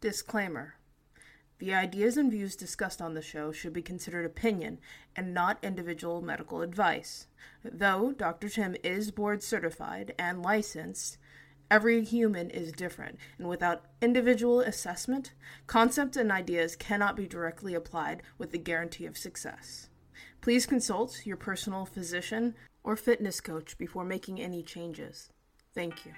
Disclaimer The ideas and views discussed on the show should be considered opinion and not individual medical advice. Though Dr. Tim is board certified and licensed, every human is different, and without individual assessment, concepts and ideas cannot be directly applied with the guarantee of success. Please consult your personal physician or fitness coach before making any changes. Thank you.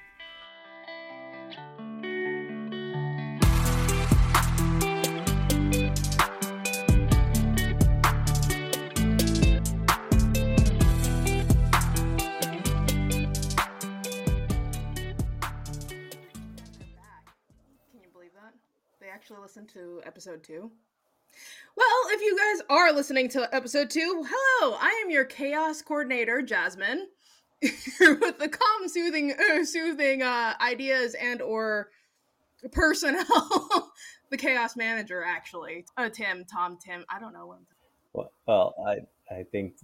Listened to episode two. Well, if you guys are listening to episode two, hello, I am your chaos coordinator, Jasmine, with the calm, soothing, uh, soothing uh, ideas and or personnel. the chaos manager, actually, uh, Tim, Tom, Tim. I don't know what. I'm Well, well, I I think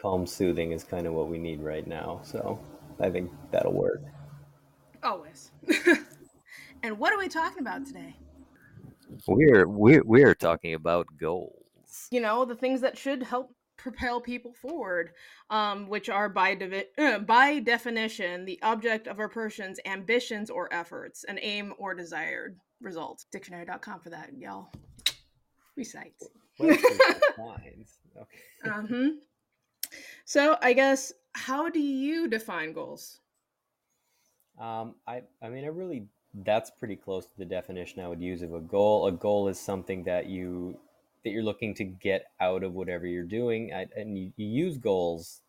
calm soothing is kind of what we need right now. So I think that'll work. Always. and what are we talking about today? We're we're we're talking about goals. you know the things that should help propel people forward um, which are by devi- uh, by definition the object of a person's ambitions or efforts an aim or desired result dictionary.com for that y'all recite lines? Okay. uh-huh. so i guess how do you define goals Um, I, I mean, I really, that's pretty close to the definition I would use of a goal. A goal is something that you, that you're looking to get out of whatever you're doing. I, and you, you use goals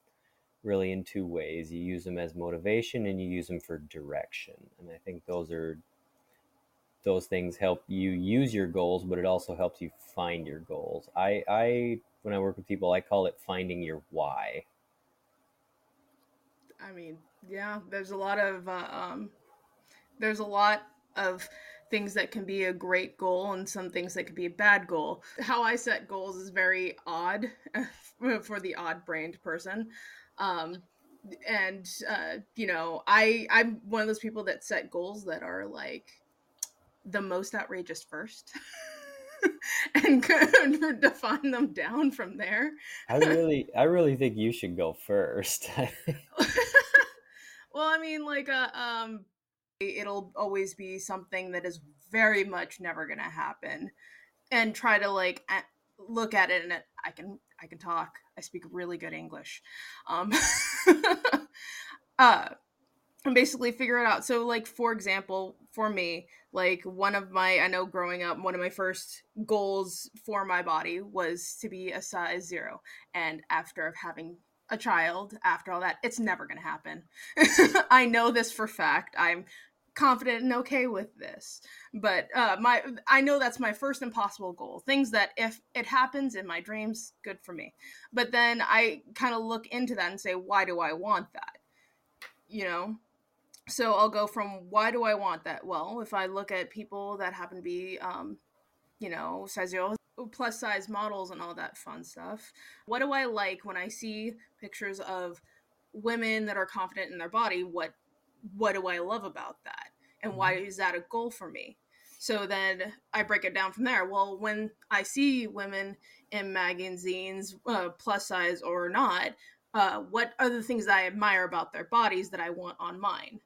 really in two ways. You use them as motivation and you use them for direction. And I think those are, those things help you use your goals, but it also helps you find your goals. I, I, when I work with people, I call it finding your why. I mean, yeah, there's a lot of uh, um, there's a lot of things that can be a great goal and some things that could be a bad goal. How I set goals is very odd for the odd-brained person. Um, and uh, you know, I I'm one of those people that set goals that are like the most outrageous first. and kind define them down from there. I really, I really think you should go first. well, I mean, like, uh, um, it'll always be something that is very much never gonna happen, and try to like look at it and it, I can, I can talk. I speak really good English, um, uh, and basically figure it out. So, like, for example, for me, like one of my, I know growing up, one of my first goals for my body was to be a size zero, and after having a child after all that it's never going to happen. I know this for fact i'm confident and okay with this but uh my i know that's my first impossible goal things that if it happens in my dreams good for me but then i kind of look into that and say why do i want that? You know? So i'll go from why do i want that? Well if i look at people that happen to be um you know size zero plus size models and all that fun stuff. What do I like when I see pictures of women that are confident in their body? What what do I love about that? And why is that a goal for me? So then I break it down from there. Well, when I see women in magazines, uh, plus size or not, uh, what are the things that I admire about their bodies that I want on mine?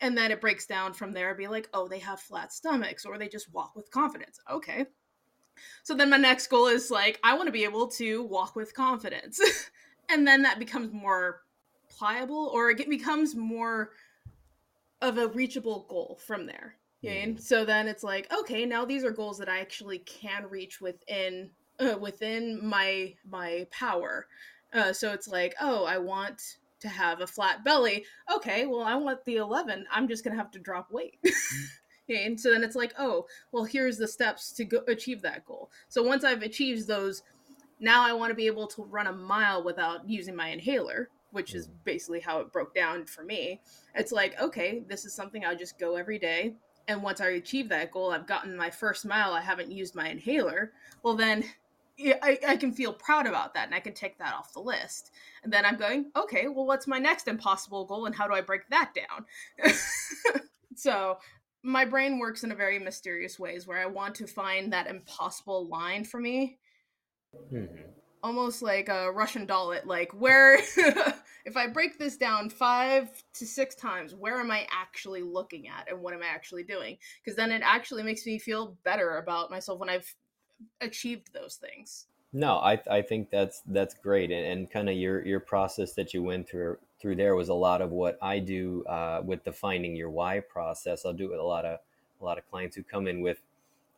And then it breaks down from there. Be like, oh, they have flat stomachs, or they just walk with confidence. Okay, so then my next goal is like, I want to be able to walk with confidence. and then that becomes more pliable or it becomes more of a reachable goal from there. You know what I mean? So then it's like, okay, now these are goals that I actually can reach within uh, within my my power. Uh, so it's like, oh, I want to have a flat belly. Okay, well, I want the 11. I'm just gonna have to drop weight. and so then it's like oh well here's the steps to go achieve that goal so once i've achieved those now i want to be able to run a mile without using my inhaler which is mm. basically how it broke down for me it's like okay this is something i just go every day and once i achieve that goal i've gotten my first mile i haven't used my inhaler well then I, I can feel proud about that and I can take that off the list. And then I'm going, okay, well, what's my next impossible goal and how do I break that down? so my brain works in a very mysterious ways where I want to find that impossible line for me. Mm-hmm. Almost like a Russian doll. It like where if I break this down five to six times, where am I actually looking at and what am I actually doing? Because then it actually makes me feel better about myself when I've achieved those things. No, I I think that's that's great, and, and kind of your your process that you went through through there was a lot of what I do uh, with the finding your why process. I'll do it with a lot of a lot of clients who come in with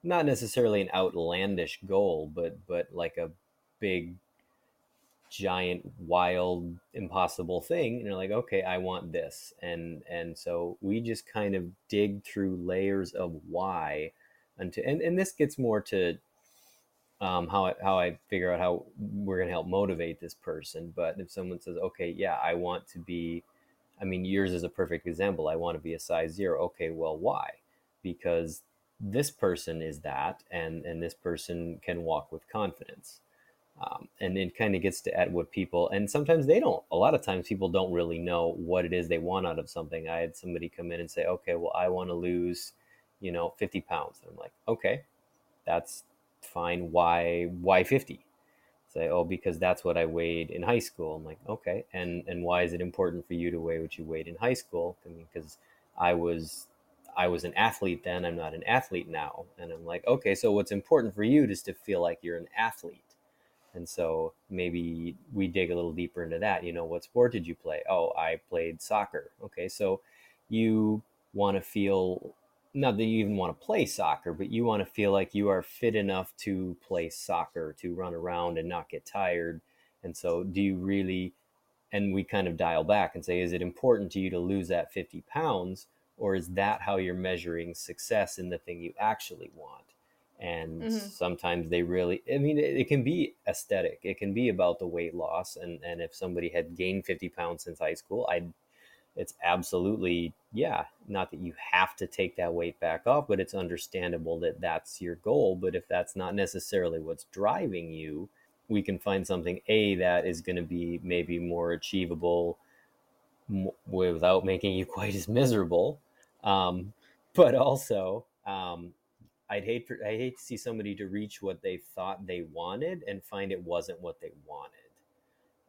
not necessarily an outlandish goal, but but like a big, giant, wild, impossible thing, and they're like, okay, I want this, and and so we just kind of dig through layers of why, until and and this gets more to um, how I, how I figure out how we're going to help motivate this person. But if someone says, okay, yeah, I want to be, I mean, yours is a perfect example. I want to be a size zero. Okay, well, why? Because this person is that, and and this person can walk with confidence. Um, and it kind of gets to at what people and sometimes they don't a lot of times people don't really know what it is they want out of something i had somebody come in and say okay well i want to lose you know 50 pounds and i'm like okay that's fine. Why why fifty? Say, oh, because that's what I weighed in high school. I'm like, okay, and and why is it important for you to weigh what you weighed in high school? I mean, because I was I was an athlete then. I'm not an athlete now, and I'm like, okay, so what's important for you is to feel like you're an athlete. And so maybe we dig a little deeper into that. You know, what sport did you play? Oh, I played soccer. Okay, so you want to feel not that you even want to play soccer, but you want to feel like you are fit enough to play soccer, to run around and not get tired. And so, do you really, and we kind of dial back and say, is it important to you to lose that 50 pounds, or is that how you're measuring success in the thing you actually want? And mm-hmm. sometimes they really, I mean, it, it, can be aesthetic, it can be about the weight loss. And, and if somebody had gained 50 pounds since high school, I'd it's absolutely yeah not that you have to take that weight back off but it's understandable that that's your goal. But if that's not necessarily what's driving you we can find something a that is going to be maybe more achievable m- without making you quite as miserable. Um, but also um, I'd hate for I hate to see somebody to reach what they thought they wanted and find it wasn't what they wanted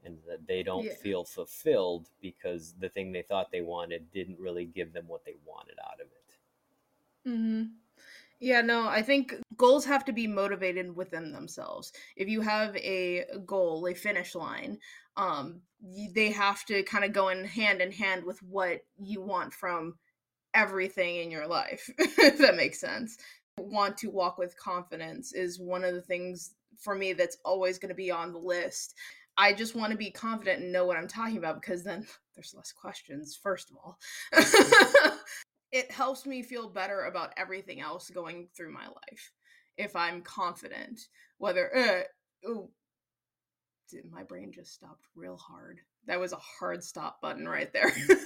and that they don't yeah. feel fulfilled because the thing they thought they wanted didn't really give them what they wanted out of it. Mm-hmm. Yeah, no, I think goals have to be motivated within themselves. If you have a goal, a finish line, um, they have to kind of go in hand in hand with what you want from everything in your life, if that makes sense. Want to walk with confidence is one of the things for me that's always going to be on the list. I just want to be confident and know what I'm talking about because then there's less questions, first of all. it helps me feel better about everything else going through my life if I'm confident. Whether, uh, ooh, my brain just stopped real hard? That was a hard stop button right there.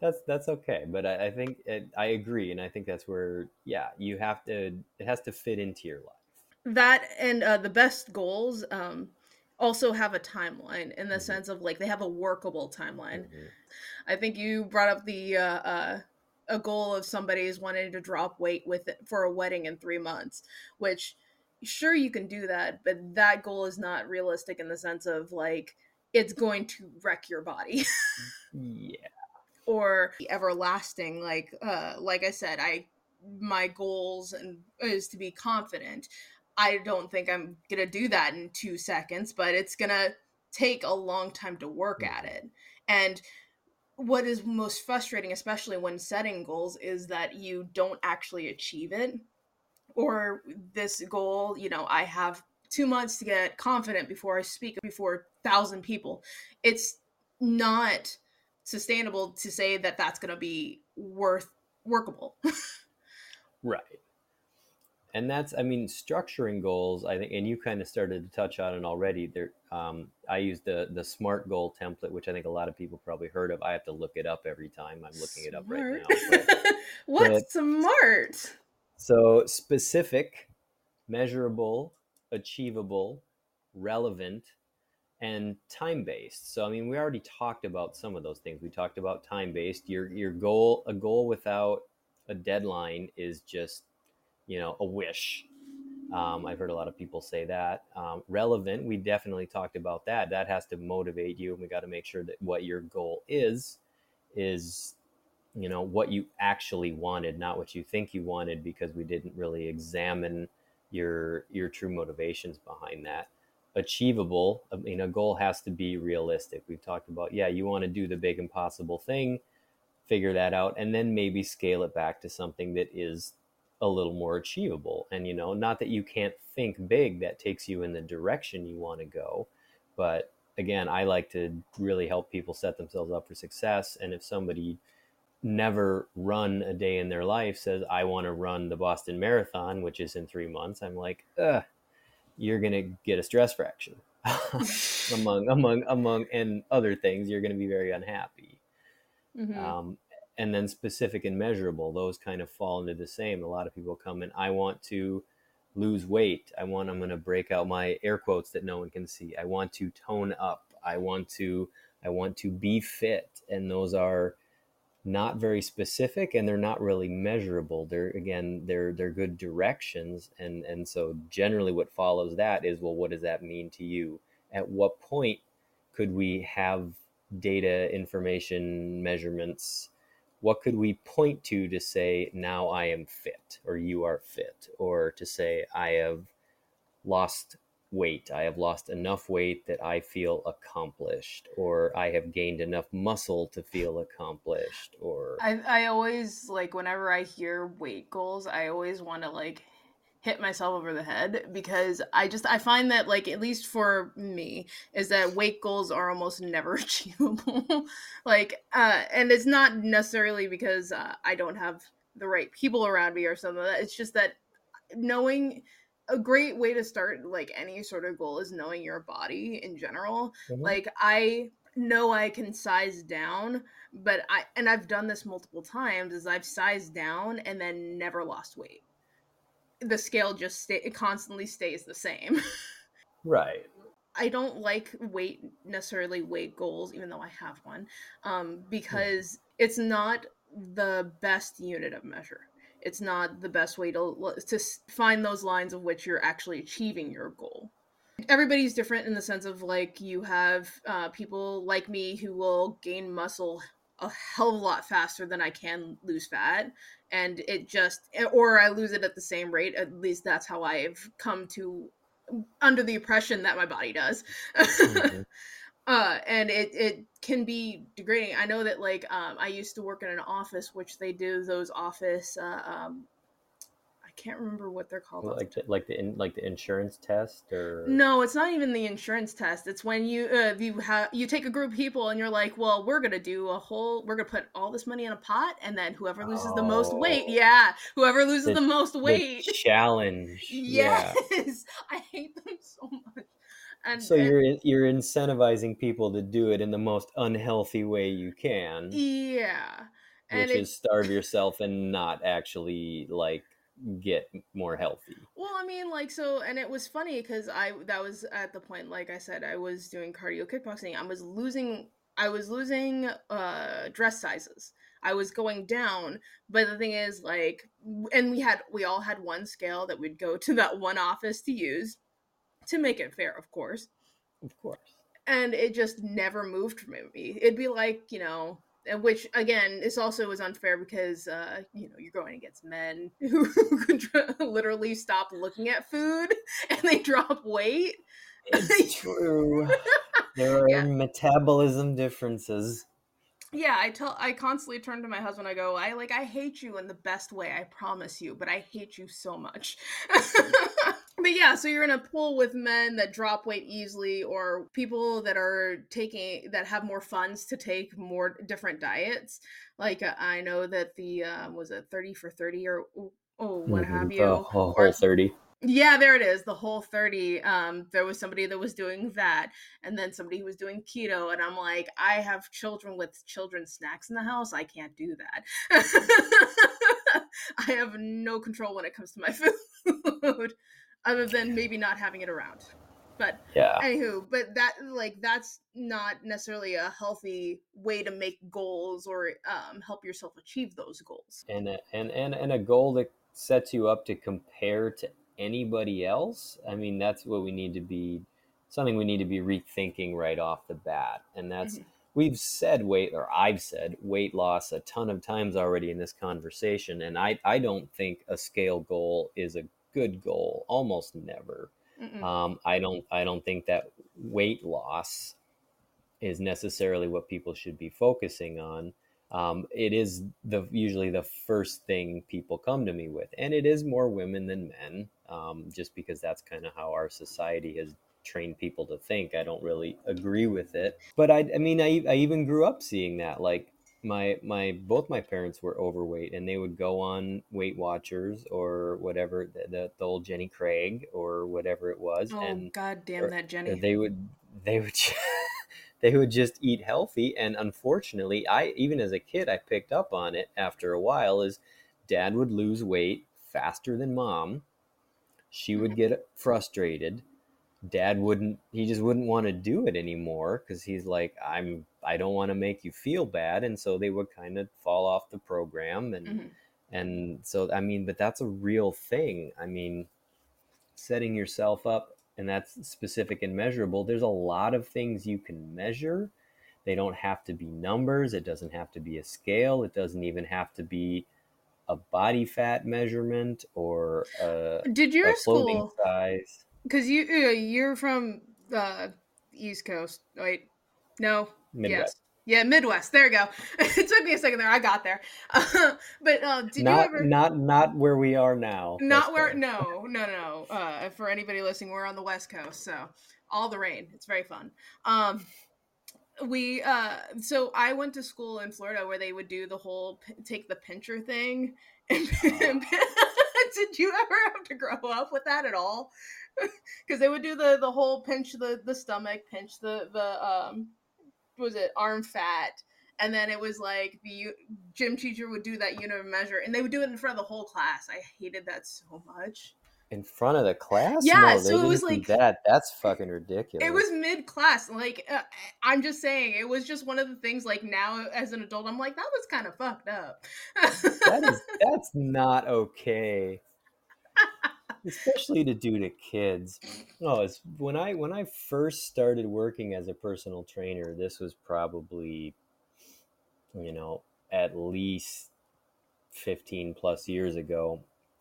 that's that's okay, but I, I think it, I agree, and I think that's where yeah, you have to. It has to fit into your life that and uh, the best goals um, also have a timeline in the mm-hmm. sense of like they have a workable timeline. Mm-hmm. I think you brought up the uh, uh, a goal of somebody's wanting to drop weight with it for a wedding in three months, which sure you can do that, but that goal is not realistic in the sense of like it's going to wreck your body. yeah. Or everlasting, like uh, like I said, I my goals and is to be confident I don't think I'm going to do that in two seconds, but it's going to take a long time to work at mm-hmm. it. And what is most frustrating, especially when setting goals, is that you don't actually achieve it. Or this goal, you know, I have two months to get confident before I speak before thousand people. It's not sustainable to say that that's going to be worth workable. right and that's i mean structuring goals i think and you kind of started to touch on it already there um, i use the the smart goal template which i think a lot of people probably heard of i have to look it up every time i'm looking smart. it up right now but, what's but, smart so specific measurable achievable relevant and time based. So I mean, we already talked about some of those things. We talked about time based. Your your goal a goal without a deadline is just you know a wish. Um, I've heard a lot of people say that. Um, relevant, we definitely talked about that. That has to motivate you, and we got to make sure that what your goal is is you know what you actually wanted, not what you think you wanted, because we didn't really examine your your true motivations behind that achievable. I mean, a goal has to be realistic. We've talked about, yeah, you want to do the big impossible thing, figure that out, and then maybe scale it back to something that is a little more achievable. And, you know, not that you can't think big that takes you in the direction you want to go, but again, I like to really help people set themselves up for success. And if somebody never run a day in their life says, I want to run the Boston Marathon, which is in three months, I'm like, ugh, you're going to get a stress fraction among among among and other things you're going to be very unhappy mm-hmm. um, and then specific and measurable those kind of fall into the same. A lot of people come in i want to lose weight. I want i'm going to break out my air quotes that no one can see. I want to tone up. I want to i want to be fit. And those are not very specific and they're not really measurable. They're again they're they're good directions and and so generally what follows that is well what does that mean to you? At what point could we have data information measurements what could we point to to say now i am fit or you are fit or to say i have lost weight. I have lost enough weight that I feel accomplished, or I have gained enough muscle to feel accomplished, or I, I always like whenever I hear weight goals, I always want to like hit myself over the head because I just I find that like at least for me is that weight goals are almost never achievable. like uh and it's not necessarily because uh, I don't have the right people around me or something. It's just that knowing a great way to start like any sort of goal is knowing your body in general. Mm-hmm. Like I know I can size down, but I and I've done this multiple times is I've sized down and then never lost weight. The scale just stay it constantly stays the same. right. I don't like weight necessarily weight goals, even though I have one, um, because mm. it's not the best unit of measure it's not the best way to to find those lines of which you're actually achieving your goal everybody's different in the sense of like you have uh, people like me who will gain muscle a hell of a lot faster than I can lose fat. And it just, or I lose it at the same rate. At least that's how I've come to under the impression that my body does. mm-hmm. uh, and it, it can be degrading. I know that like um, I used to work in an office, which they do those office. Uh, um, can't remember what they're called. Like the, like the in, like the insurance test or no, it's not even the insurance test. It's when you uh, you have you take a group of people and you're like, well, we're gonna do a whole, we're gonna put all this money in a pot, and then whoever loses oh, the most weight, oh. yeah, whoever loses the, the most weight, the challenge. yes, yeah. I hate them so much. And, so you're you're incentivizing people to do it in the most unhealthy way you can. Yeah. And which it, is starve yourself and not actually like get more healthy. Well, I mean, like so, and it was funny because I that was at the point, like I said, I was doing cardio kickboxing. I was losing, I was losing uh dress sizes. I was going down, but the thing is, like, and we had we all had one scale that we'd go to that one office to use to make it fair, of course. Of course. And it just never moved from me. It'd be like, you know, which again, this also is unfair because, uh, you know, you're going against men who literally stop looking at food and they drop weight. It's true. there are yeah. metabolism differences. Yeah, I tell I constantly turn to my husband. I go, I like I hate you in the best way, I promise you, but I hate you so much but yeah, so you're in a pool with men that drop weight easily, or people that are taking that have more funds to take more different diets. Like uh, I know that the uh, was it thirty for thirty or oh what mm-hmm. have you, oh, whole, whole thirty. Yeah, there it is, the whole 30. Um, there was somebody that was doing that, and then somebody who was doing keto, and I'm like, I have children with children snacks in the house. I can't do that. I have no control when it comes to my food other than maybe not having it around. But Yeah. anywho, but that like that's not necessarily a healthy way to make goals or um, help yourself achieve those goals. and a, and and and a goal that sets you up to compare to anybody else i mean that's what we need to be something we need to be rethinking right off the bat and that's Mhm. we've said weight or i've said weight loss a ton of times already in this conversation and i i don't think a scale goal is a good goal almost never um, I don't I don't think that weight loss is necessarily what people should be focusing on. Um, it is the usually the first thing people come to me with, and it is more women than men, um, just because that's kind of how our society has trained people to think. I don't really agree with it, but I I mean I I even grew up seeing that like my my both my parents were overweight and they would go on weight watchers or whatever the, the, the old jenny craig or whatever it was oh and god damn or- that Jenny. they would they would they would just eat healthy and unfortunately i even as a kid i picked up on it after a while is dad would lose weight faster than mom she would mm-hmm. get frustrated dad wouldn't he just wouldn't want to do it anymore because he's like i'm i don't want to make you feel bad. And so they would kind of fall off the program and Mhm. and so i mean but that's a real thing. I mean setting yourself up and that's specific and measurable. There's a lot of things you can measure. They don't have to be numbers. It doesn't have to be a scale. It doesn't even have to be a body fat measurement or a, Did your a clothing school size because you uh, you're from the East Coast, right? No, midwest Yes. Yeah, Midwest. There you go. it took me a second there. I got there. but uh, did not you ever? not not where we are now not where? fair. No, no, no. Uh, for anybody listening, we're on the West Coast, so all the rain. It's very fun. Um, we uh, so I went to school in Florida where they would do the whole p- take the pincher thing. did you ever have to grow up with that at all? Because they would do the the whole pinch the the stomach, pinch the the um, was it arm fat, and then it was like the gym teacher would do that unit of measure, and they would do it in front of the whole class. I hated that so much. In front of the class Yeah, no, so it was like- that that's fucking ridiculous It was mid class. Like uh, I'm just saying, it was just one of the things. Like now, as an adult, I'm like that was kind of fucked up. that is that's not okay especially to do to kids oh it's when i when i first started working as a personal trainer this was probably you know at least 15 plus years ago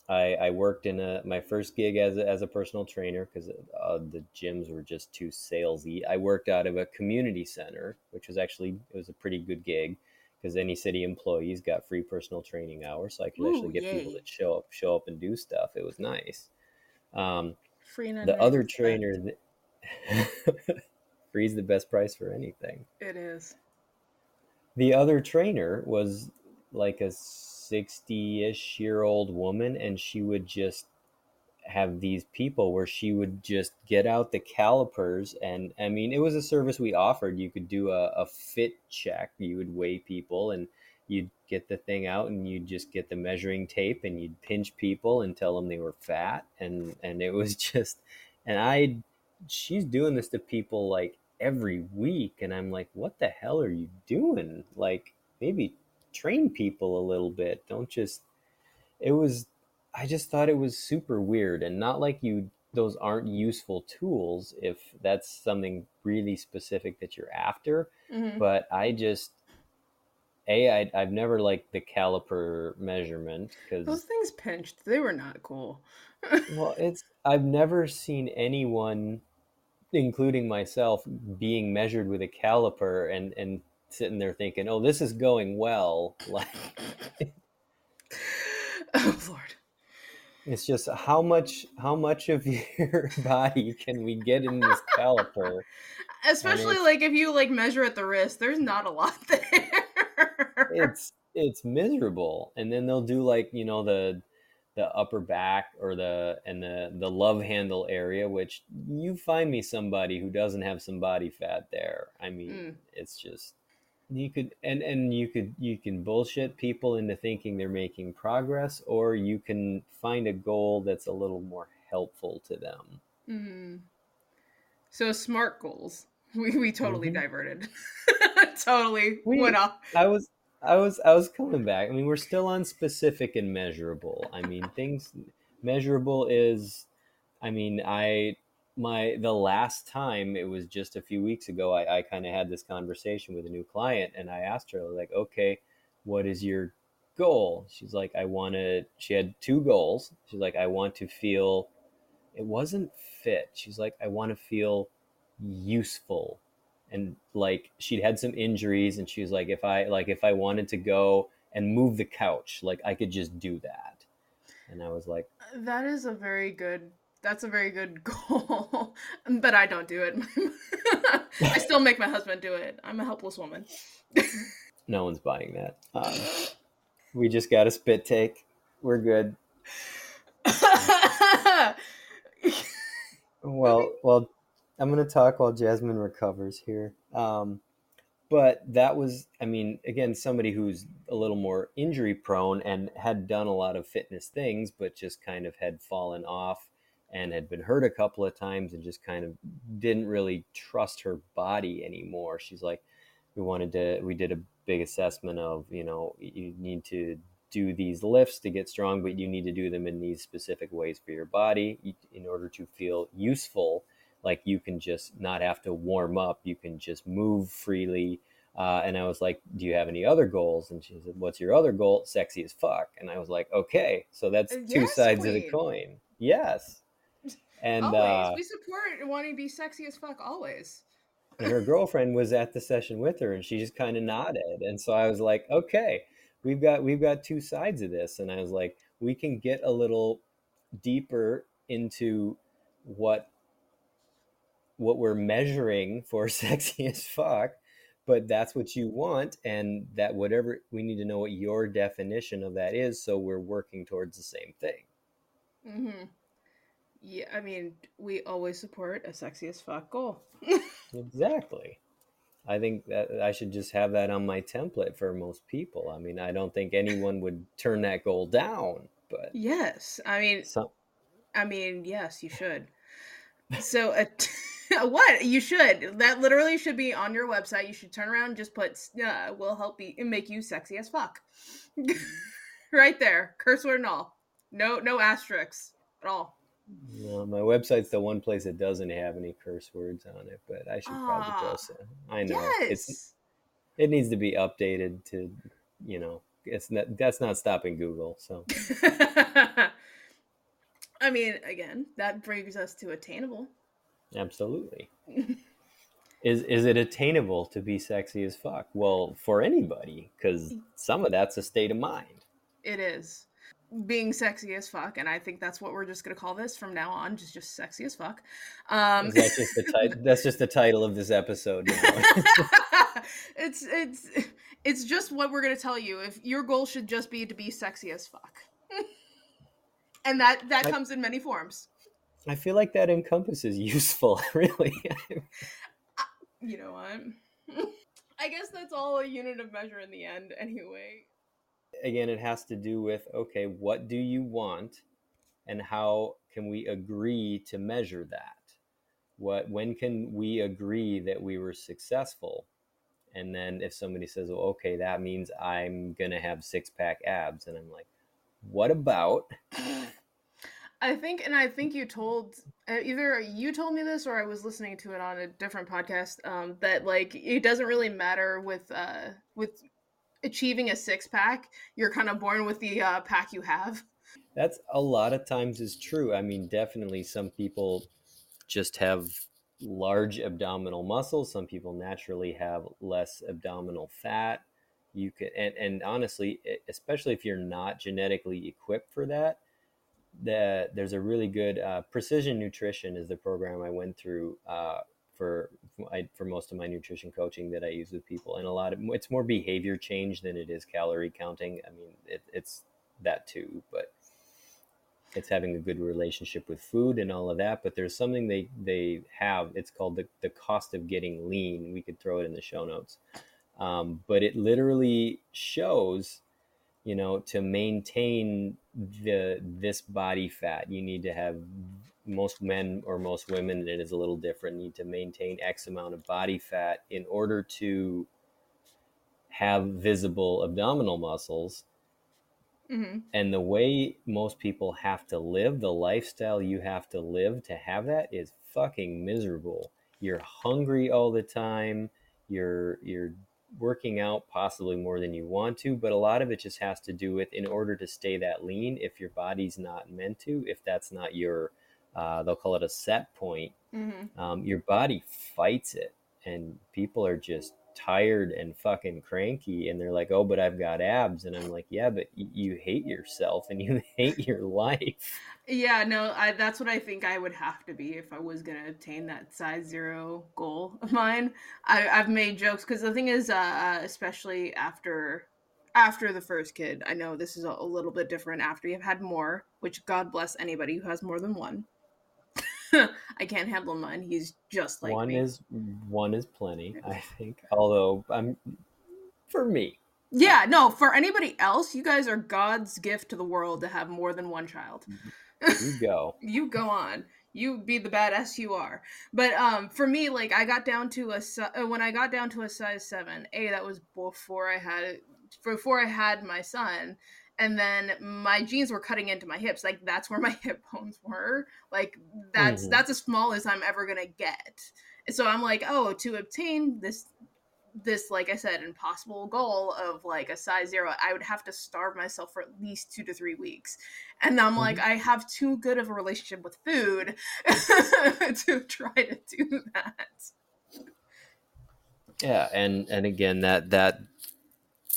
i i worked in a my first gig as a, as a personal trainer because uh, the gyms were just too salesy i worked out of a community center which was actually it was a pretty good gig because any city employees got free personal training hours, so I could actually Ooh, get people yay. that show up, show up and do stuff. It was nice. Um, Free and the other trainer, that free's the best price for anything. It is. The other trainer was like a sixty-ish year old woman, and she would just have these people where she would just get out the calipers and i mean it was a service we offered. You could do a, a fit check. You would weigh people and you'd get the thing out and you'd just get the measuring tape and you'd pinch people and tell them they were fat and and it was just and i she's doing this to people like every week and i'm like what the hell are you doing? Like maybe train people a little bit don't just it was I just thought it was super weird and not like you those aren't useful tools if that's something really specific that you're after Mhm. but I just a I, I've never liked the caliper measurement because Those things pinched. They were not cool. well it's I've never seen anyone including myself being measured with a caliper and and sitting there thinking oh this is going well like oh Lord. It's just how much how much of your body can we get in this caliper? Especially like if you like measure at the wrist, there's not a lot there. It's it's miserable. And then they'll do like, you know, the the upper back or the and the the love handle area, which you find me somebody who doesn't have some body fat there. I mean, Mm. it's just you could and and you could you can bullshit people into thinking they're making progress or you can find a goal that's a little more helpful to them. Mhm. So smart goals. We we totally Mhm. diverted. totally We- went off. I was I was I was coming back. I mean, we're still on specific and measurable. I mean, things measurable is I mean, I my the last time it was just a few weeks ago I, I kind of had this conversation with a new client and I asked her like, "Okay, what is your goal?" She's like, "I want to she had two goals. She's like, "I want to feel it wasn't fit. She's like, "I want to feel useful." and like she'd had some injuries and she was like if i like if i wanted to go and move the couch like i could just do that and i was like That is a very good. That's a very good goal, but I don't do it. I still make my husband do it. I'm a helpless woman. no one's buying that um, we just got a spit take we're good well well i'm to talk while jasmine recovers here um, but that was i mean again somebody who's a little more injury prone and had done a lot of fitness things but just kind of had fallen off and had been hurt a couple of times and just kind of didn't really trust her body anymore. She's like we wanted to we did a big assessment of you know you need to do these lifts to get strong but you need to do them in these specific ways for your body in order to feel useful. Like you can just not have to warm up. You can just move freely. Uh, and i was like do you have any other goals? And she said what's your other goal? Sexy as fuck. And i was like okay so that's two yes, sides of the coin. Yes and always, uh, we support wanting to be sexy as fuck. Always. and her girlfriend was at the session with her and she just kind of nodded and so i was like okay we've got we've got two sides of this and i was like we can get a little deeper into what what we're measuring for sexy as fuck but that's what you want and that whatever we need to know what your definition of that is so we're working towards the same thing Mm-hmm. Yeah, I mean, we always support a sexy as fuck goal. Exactly. I think that I should just have that on my template for most people. I mean, I don't think anyone would turn that goal down, but Yes, I mean, some, I mean, yes, you should. So, a what you should that literally should be on your website. You should turn around, and just put uh, will help you make you sexy as fuck, right there, curse word and all. No, no asterisks at all. No, my website's the one place that doesn't have any curse words on it, but I should probably Ah, just. I know it's it needs to be updated to, you know, it's not that's not stopping Google. So I mean, again, that brings us to attainable. absolutely. Is is it attainable to be sexy as fuck? Well, for anybody, because some of that's a state of mind. It is being sexy as fuck, and I think that's what we're just gonna call this from now on. Just just sexy as fuck. Um, Is that just the title? That's just the title of this episode. It's it's it's just what we're gonna tell you. If your goal should just be to be sexy as fuck, and that that I- comes in many forms. I feel like that encompasses useful, really. You know what? I guess that's all a unit of measure in the end, anyway. Again, it has to do with okay, what do you want, and how can we agree to measure that? What when can we agree that we were successful? And then if somebody says, well, okay, that means I'm gonna have six pack abs, and I'm like, what about? I think, and I think you told uh, either you told me this or I was listening to it on a different podcast. Um, that like it doesn't really matter with uh with achieving a six pack. You're kind of born with the uh, pack you have. That's a lot of times is true. I mean, definitely some people just have large abdominal muscles. Some people naturally have less abdominal fat. You can, and, and honestly, especially if you're not genetically equipped for that, that there's a really good uh, precision nutrition is the program I went through uh, for I, for most of my nutrition coaching that I use with people, and a lot of it's more behavior change than it is calorie counting. I mean, it, it's that too, but it's having a good relationship with food and all of that. But there's something they they have. It's called the the cost of getting lean. We could throw it in the show notes, um, but it literally shows you know to maintain the this body fat you need to have most men or most women, and it is a little different, need to maintain X amount of body fat in order to have visible abdominal muscles. hmm And the way most people have to live, the lifestyle you have to live to have that is fucking miserable. You're hungry all the time. You're you're working out possibly more than you want to, but a lot of it just has to do with in order to stay that lean, if your body's not meant to, if that's not your uh, they'll call it a set point, hmm um, your body fights it and people are just tired and fucking cranky and they're like oh but i've got abs and i'm like yeah but y- you hate yourself and you hate your life Yeah, no, I, that's what I think I would have to be if I was gonna attain that size zero goal of mine. I, I've made jokes because the thing is, uh, uh, especially after after the first kid, I know this is a, a little bit different after you've had more. Which God bless anybody who has more than one. I can't handle mine. He's just like one me. is one is plenty i think although i'm for me Yeah, no, for anybody else, you guys are God's gift to the world to have more than one child. you go you go on. You be the badass you are. But um, for me, like I got down to a uh, when I got down to a size seven. A that was before I had before I had my son, and then my jeans were cutting into my hips. Like that's where my hip bones were. Like that's Mhm. that's as small as I'm ever gonna get. And so I'm like, oh, to obtain this this like i said impossible goal of like a size zero i would have to starve myself for at least two to three weeks and i'm like i have too good of a relationship with food to try to do that yeah and and again that that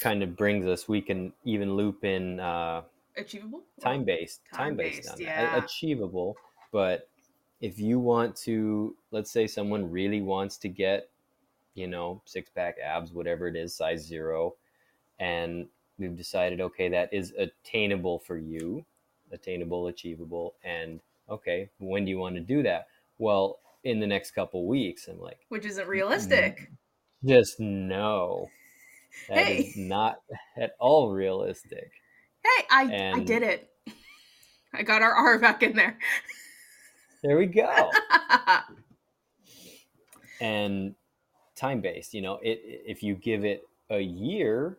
kind of brings us we can even loop in uh achievable time based time Time-based, yeah. that. achievable but if you want to let's say someone really wants to get you know six pack abs whatever it is size zero and we've decided okay that is attainable for you attainable achievable and okay when do you want to do that well in the next couple weeks i'm like which isn't realistic just no that is Hey. not at all realistic. Hey i i did it. I got our r back in there. There we go. And time based you know it if you give it a year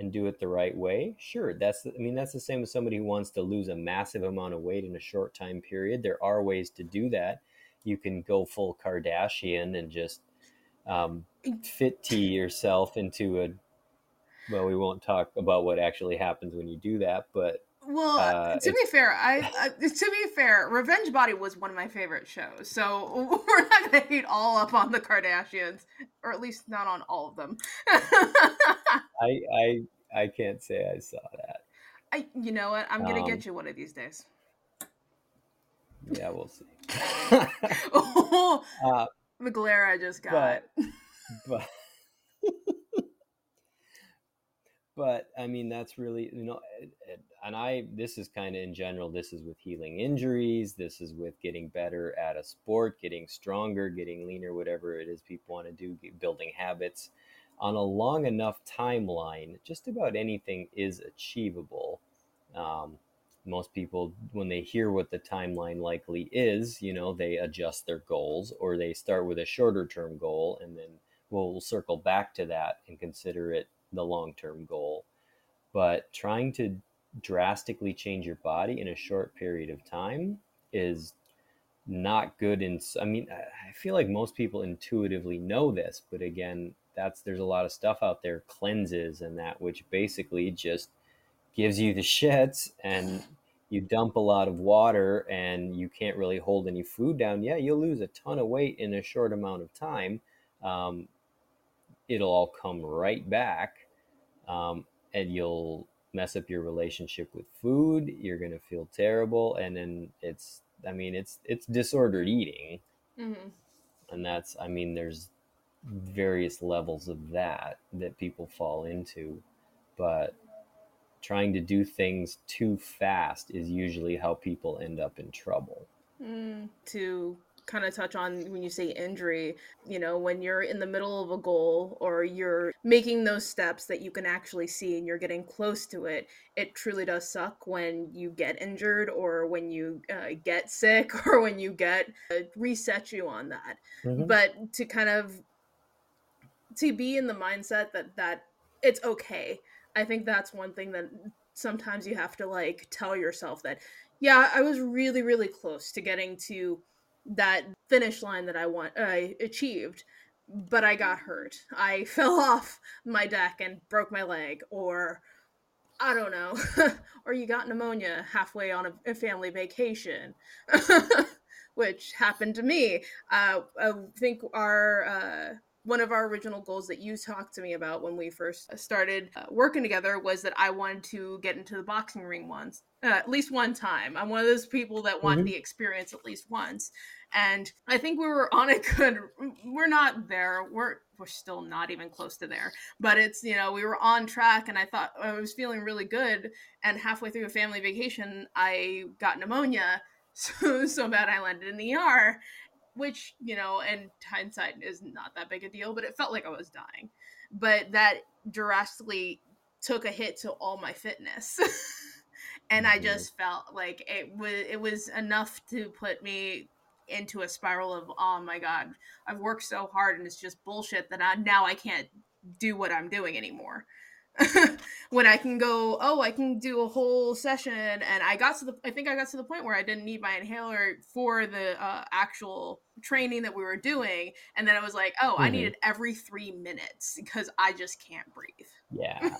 and do it the right way sure that's i mean that's the same as somebody who wants to lose a massive amount of weight in a short time period. There are ways to do that. You can go full kardashian and just um, fit tea yourself into a well we won't talk about what actually happens when you do that but Well, Uh, to be fair, I uh, to be fair, Revenge Body was one of my favorite shows. So we're not gonna hate all up on the Kardashians, or at least not on all of them. i i i can't say i saw that I, you know what? I'm gonna Um, get you one of these days. yeah we'll see oh, uh, the glare I just got. but but but i mean that's really you know and i this is kind of in general this is with healing injuries this is with getting better at a sport getting stronger getting leaner whatever it is people want to do building habits. On a long enough timeline just about anything is achievable. Um, most people when they hear what the timeline likely is you know they adjust their goals or they start with a shorter term goal and then we'll, circle back to that and consider it the long term goal. But trying to drastically change your body in a short period of time is not good in i mean i I feel like most people intuitively know this but again that's there's a lot of stuff out there cleanses and that which basically just gives you the shits and you dump a lot of water and you can't really hold any food down. Yeah you'll lose a ton of weight in a short amount of time um, it'll all come right back um, and you'll mess up your relationship with food you're going to feel terrible and then it's i mean it's it's disordered eating. Hmm and that's i mean there's various levels of that that people fall into but trying to do things too fast is usually how people end up in trouble. Mm, to kind of touch on when you say injury, you know, when you're in the middle of a goal or you're making those steps that you can actually see and you're getting close to it, it truly does suck when you get injured or when you uh, get sick or when you get uh, reset you on that. Mm-hmm. But to kind of to be in the mindset that that it's okay. I think that's one thing that sometimes you have to like tell yourself that yeah, I was really really close to getting to that finish line that I want I achieved, but I got hurt. I fell off my deck and broke my leg or I don't know, or you got pneumonia halfway on a, a family vacation, which happened to me. Uh, I think our uh, one of our original goals that you talked to me about when we first started uh, working together was that I wanted to get into the boxing ring once, uh, at least one time. I'm one of those people that want mm-hmm. the experience at least once. And I think we were on a good, we're not there. We're, we're still not even close to there, but it's, you know, we were on track and I thought I was feeling really good. And halfway through a family vacation, I got pneumonia so so bad I landed in the ER which you know in hindsight is not that big a deal but it felt like i was dying but that drastically took a hit to all my fitness and i mm-hmm. just felt like it was it was enough to put me into a spiral of oh my god i've worked so hard and it's just bullshit that I, now i can't do what i'm doing anymore when I can go, oh, I can do a whole session, and I got to the, I think I got to the point where I didn't need my inhaler for the uh, actual training that we were doing, and then I was like, oh, mm-hmm. I needed every three minutes because I just can't breathe. Yeah,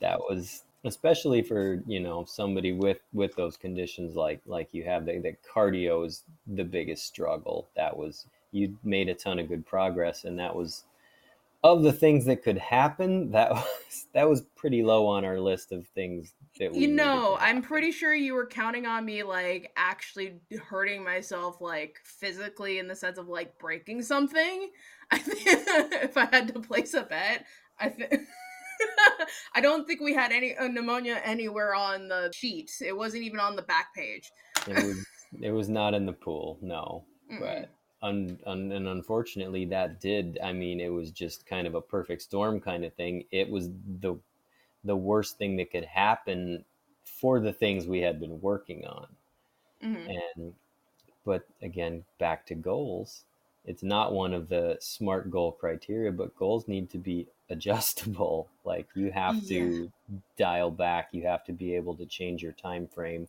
that was especially for you know somebody with with those conditions like like you have. The, the cardio is the biggest struggle. That was you made a ton of good progress, and that was of the things that could happen, that was that was pretty low on our list of things that we. You know, I'm pretty sure you were counting on me like actually hurting myself like physically in the sense of like breaking something. I think if I had to place a bet, I think. I don't think we had any uh, pneumonia anywhere on the sheet. It wasn't even on the back page. it was. It was not in the pool. No, mm but un, un, and unfortunately that did i mean it was just kind of a perfect storm kind of thing it was the the worst thing that could happen for the things we had been working on mm-hmm. and but again back to goals it's not one of the smart goal criteria but goals need to be adjustable. Like you have to dial back. You have to be able to change your time frame.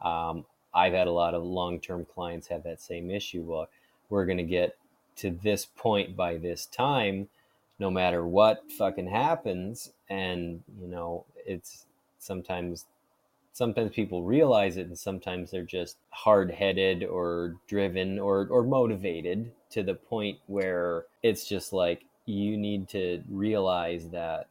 Um, i've had a lot of long-term clients have that same issue. Well we're going to get to this point by this time no matter what fucking happens. And you know it's sometimes sometimes people realize it and sometimes they're just hard-headed or driven or or motivated to the point where it's just like you need to realize that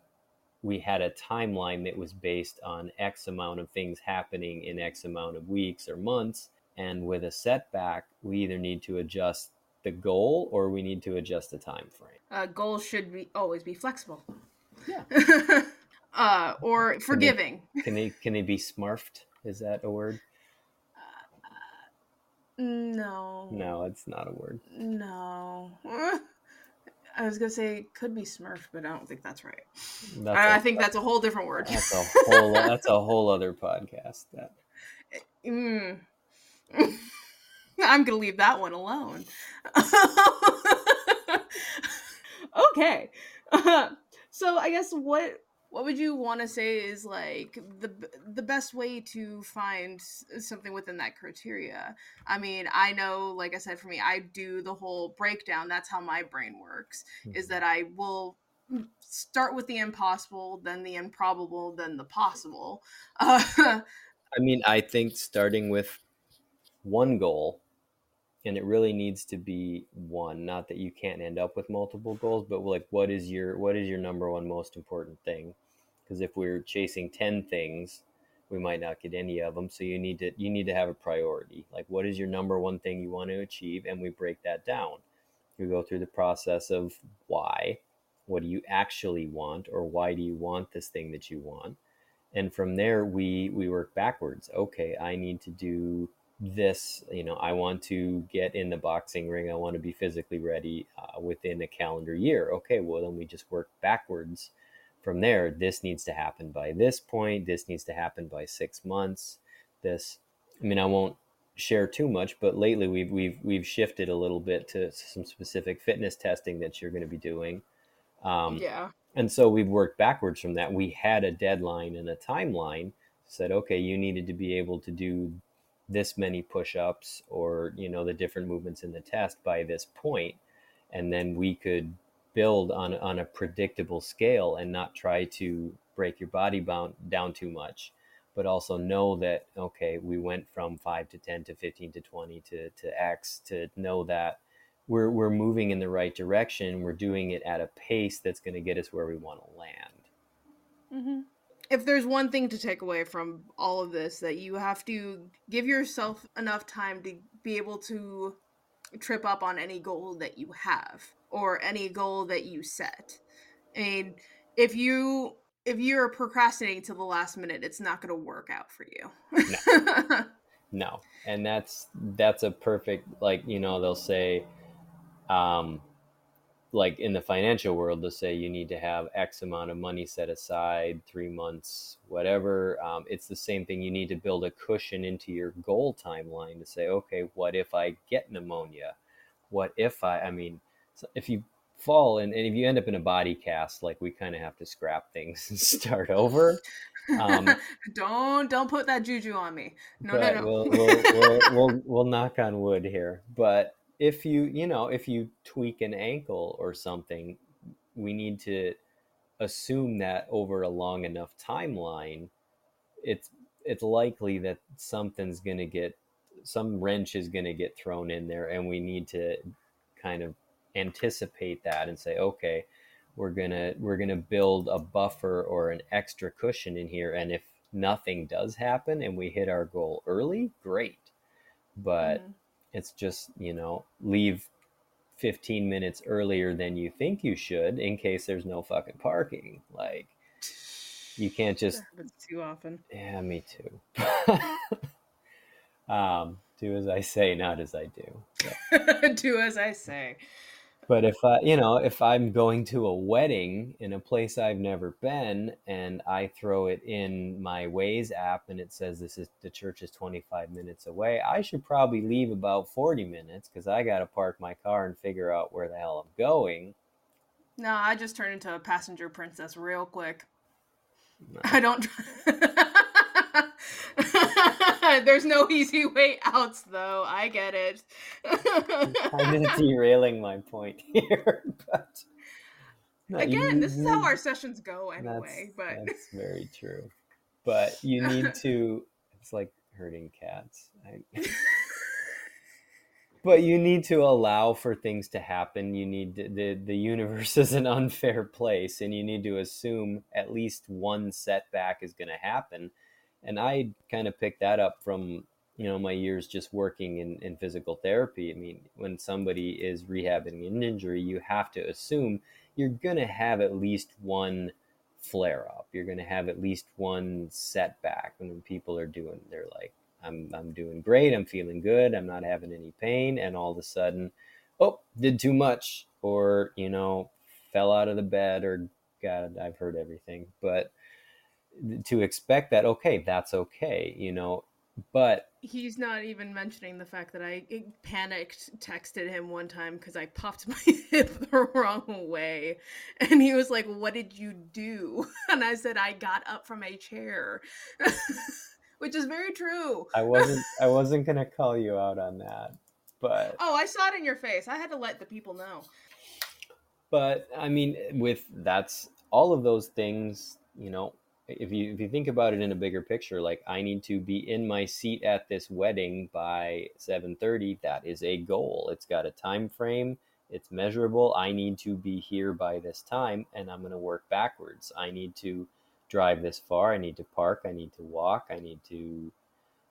we had a timeline that was based on x amount of things happening in x amount of weeks or months and with a setback, we either need to adjust the goal or we need to adjust the time frame. Uh, goals should be always be flexible. Yeah. uh, or forgiving. Can they, can they, can they be smurfed? Is that a word? Uh, no. No, it's not a word. No. I was gonna say could be smurf, but I don't think that's right. That's I, a, I think that's a whole different word. That's a whole. that's a whole other podcast. That. Mm. I'm gonna leave that one alone. okay. Uh, so I guess what what would you want to say is like the the best way to find something within that criteria? I mean i know like i said for me i do the whole breakdown that's how my brain works mm-hmm. is that i will start with the impossible then the improbable then the possible. Uh, i mean i think starting with one goal and it really needs to be one not that you can't end up with multiple goals but like what is your what is your number one most important thing because if we're chasing 10 things we might not get any of them so you need to you need to have a priority. Like what is your number one thing you want to achieve? And we break that down. We go through the process of why. What do you actually want or why do you want this thing that you want? And from there we we work backwards. Okay i need to do this you know i want to get in the boxing ring. I want to be physically ready uh, within a calendar year. Okay well then we just work backwards from there this needs to happen by this point this needs to happen by six months this i mean i won't share too much but lately we've we've we've shifted a little bit to some specific fitness testing that you're going to be doing um, yeah. and so we've worked backwards from that we had a deadline and a timeline said okay you needed to be able to do this many push-ups or you know the different movements in the test by this point and then we could build on on a predictable scale and not try to break your body bound down too much but also know that okay we went from 5 to 10 to 15 to 20 to to x to know that we're we're moving in the right direction. We're doing it at a pace that's going to get us where we want to land. Mm-hmm. If there's one thing to take away from all of this that you have to give yourself enough time to be able to trip up on any goal that you have or any goal that you set. I mean if you if you're procrastinating till the last minute it's not going to work out for you. No. no. And that's that's a perfect like you know they'll say um like in the financial world to say you need to have x amount of money set aside three months whatever. Um, it's the same thing. You need to build a cushion into your goal timeline to say okay what if i get pneumonia? What if i i mean if you fall and, and if you end up in a body cast like we kind of have to scrap things and start over. Um, don't don't put that juju on me. No no no. we'll, we'll, we'll, we'll, we'll knock on wood here. But if you you know if you tweak an ankle or something we need to assume that over a long enough timeline it's it's likely that something's going to get some wrench is going to get thrown in there and we need to kind of anticipate that and say okay we're going to we're going to build a buffer or an extra cushion in here and if nothing does happen and we hit our goal early great but mm-hmm it's just, you know, leave 15 minutes earlier than you think you should in case there's no fucking parking. Like, you can't just. too often. Yeah, me too. um, do as I say, not as I do. So. do as I say. But if I, you know, if I'm going to a wedding in a place I've never been and I throw it in my Waze app and it says this is the church is 25 minutes away, I should probably leave about 40 minutes because I got to park my car and figure out where the hell I'm going. No, I just turn into a passenger princess real quick. No. I don't. There's no easy way out, though. I get it. kind of derailing my point here, but again, you, this is how our sessions go anyway. That's, but that's very true. But you need to. It's like herding cats. I, but you need to allow for things to happen. You need to, the the universe is an unfair place, and you need to assume at least one setback is going to happen and I kind of picked that up from you know my years just working in, in physical therapy. I mean, when somebody is rehabbing an injury, you have to assume you're gonna have at least one flare up. You're gonna have at least one setback when people are doing they're like, I'm I'm doing great, I'm feeling good, I'm not having any pain, and all of a sudden, oh, did too much, or you know, fell out of the bed, or God, I've heard everything, but to expect that okay that's okay you know but he's not even mentioning the fact that i panicked texted him one time because i popped my hip the wrong way. And he was like what did you do? And i said i got up from a chair. Which is very true. I wasn't i wasn't gonna call you out on that but oh i saw it in your face. I had to let the people know. But i mean with that's all of those things you know if you if you think about it in a bigger picture like i need to be in my seat at this wedding by 7:30 that is a goal. It's got a time frame. It's measurable. I need to be here by this time and i'm going to work backwards. I need to drive this far. I need to park. I need to walk. I need to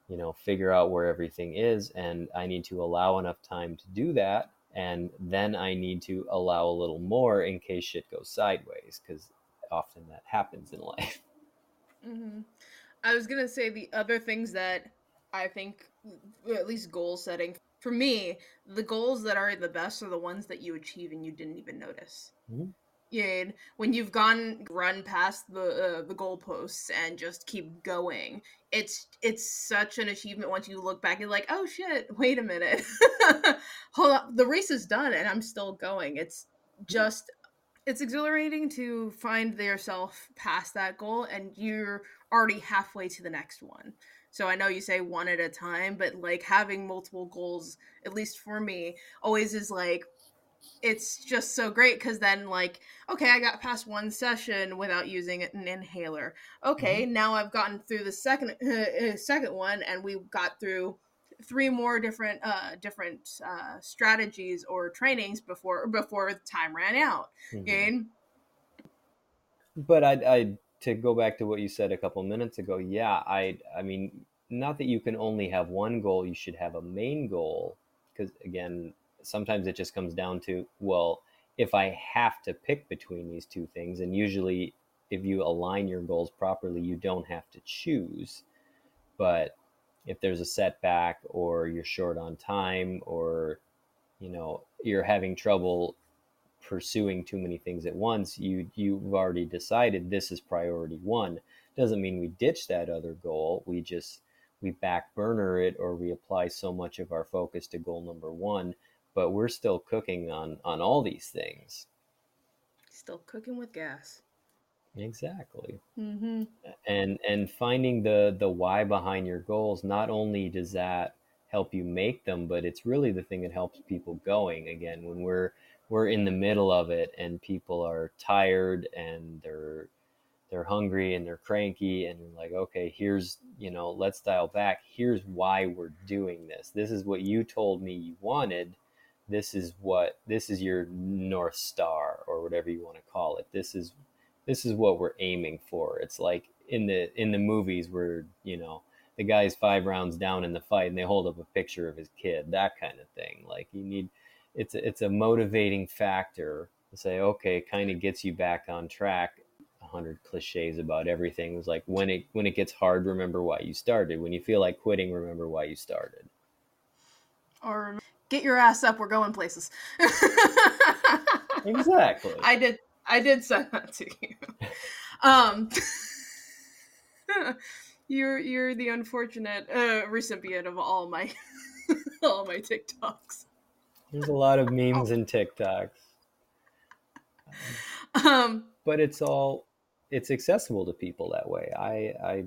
you know figure out where everything is and i need to allow enough time to do that and then i need to allow a little more in case shit goes sideways because often that happens in life Mm-hmm. I was gonna say the other things that I think at least goal setting for me, the goals that are the best are the ones that you achieve and you didn't even notice. Mhm. Yeah, when you've gone run past the uh, the goalposts and just keep going, it's it's such an achievement once you look back and like, oh shit, wait a minute, hold up, the race is done and I'm still going. It's just it's exhilarating to find yourself past that goal and you're already halfway to the next one. So I know you say one at a time, but like having multiple goals, at least for me, always is like it's just so great because then like okay i got past one session without using an inhaler okay now i've gotten through the second uh, second one and we got through three more different uh different uh strategies or trainings before before time ran out Mhm. and But I, I to go back to what you said a couple minutes ago. Yeah, I, I mean, not that you can only have one goal. You should have a main goal because again, sometimes it just comes down to well, if I have to pick between these two things, and usually, if you align your goals properly, you don't have to choose. But if there's a setback, or you're short on time, or you know you're having trouble pursuing too many things at once you you've already decided this is priority one. Doesn't mean we ditch that other goal. We just we back burner it or we apply so much of our focus to goal number one but we're still cooking on on all these things. Still cooking with gas exactly. Mm-hmm. and and finding the the why behind your goals not only does that help you make them but it's really the thing that helps people going again. When we're we're in the middle of it and people are tired and they're they're hungry and they're cranky and you're like okay here's you know let's dial back. Here's why we're doing this. This is what you told me you wanted. This is what this is your north star or whatever you want to call it. This is this is what we're aiming for. It's like in the in the movies where you know the guy's five rounds down in the fight and they hold up a picture of his kid that kind of thing. Like you need it's a, it's a motivating factor to say okay kind of gets you back on track. A hundred cliches about everything. It was like when it when it gets hard remember why you started. When you feel like quitting remember why you started. Or get your ass up. We're going places. Exactly. I did i did send that to you. Um you're you're the unfortunate uh, recipient of all my all my tiktoks. There's a lot of memes and tiktoks. Um but it's all it's accessible to people that way. I i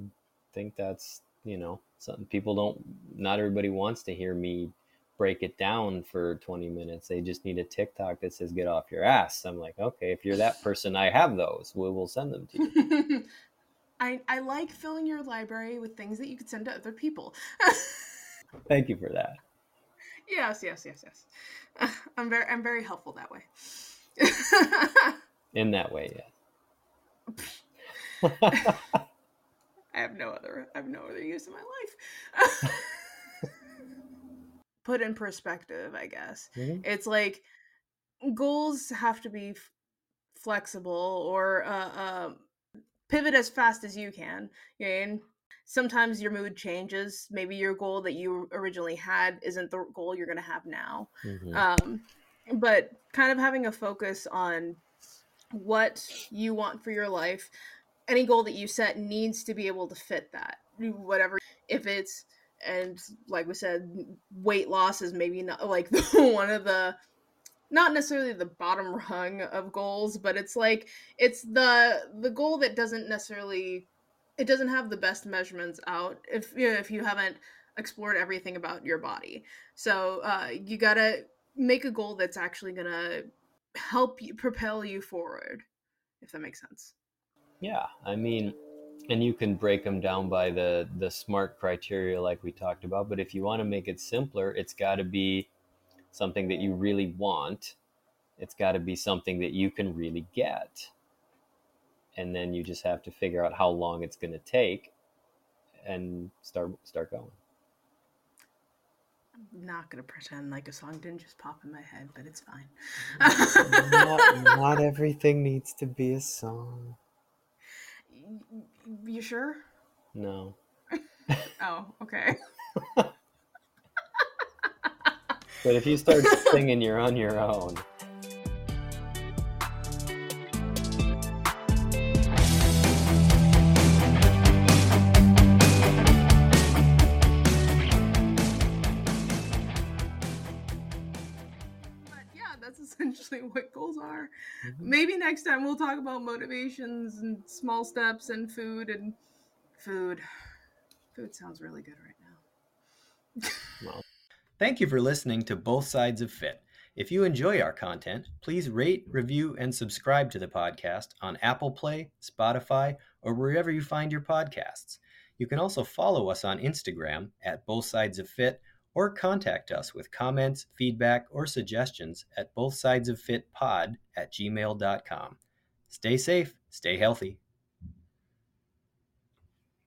think that's you know some people don't not everybody wants to hear me break it down for 20 minutes they just need a tiktok that says get off your ass i'm like okay if you're that person i have those we will send them to you I, I like filling your library with things that you could send to other people. thank you for that yes, yes, yes, yes. Uh, I'm very I'm very helpful that way. in that way yeah I have no other I have no other use in my life. Put in perspective, I guess. Mhm. It's like goals have to be f- flexible or uh, um, pivot as fast as you can. You know, and sometimes your mood changes. Maybe your goal that you originally had isn't the goal you're going to have now. Mhm. Um, but kind of having a focus on what you want for your life. Any goal that you set needs to be able to fit that. Whatever, if it's and like we said, weight loss is maybe not like one of the not necessarily the bottom rung of goals, but it's like it's the the goal that doesn't necessarily it doesn't have the best measurements out if you know, if you haven't explored everything about your body. So uh, you gotta make a goal that's actually gonna help you propel you forward, if that makes sense. Yeah, I mean, and you can break them down by the the smart criteria like we talked about. But if you want to make it simpler, it's got to be something that you really want. It's got to be something that you can really get, and then you just have to figure out how long it's going to take, and start start going. I'm not gonna pretend like a song didn't just pop in my head, but it's fine. not, not everything needs to be a song. You sure? No. oh, okay. but if you start singing, you're on your own. what goals are. Mm-hmm. Maybe next time we'll talk about motivations and small steps and food and food. Food sounds really good right now. well, Thank you for listening to Both Sides of Fit. If you enjoy our content, please rate, review, and subscribe to the podcast on Apple Play, Spotify, or wherever you find your podcasts. You can also follow us on Instagram at Both Sides of Fit or contact us with comments, feedback, or suggestions at bothsidesoffitpod at gmail.com. Stay safe, stay healthy.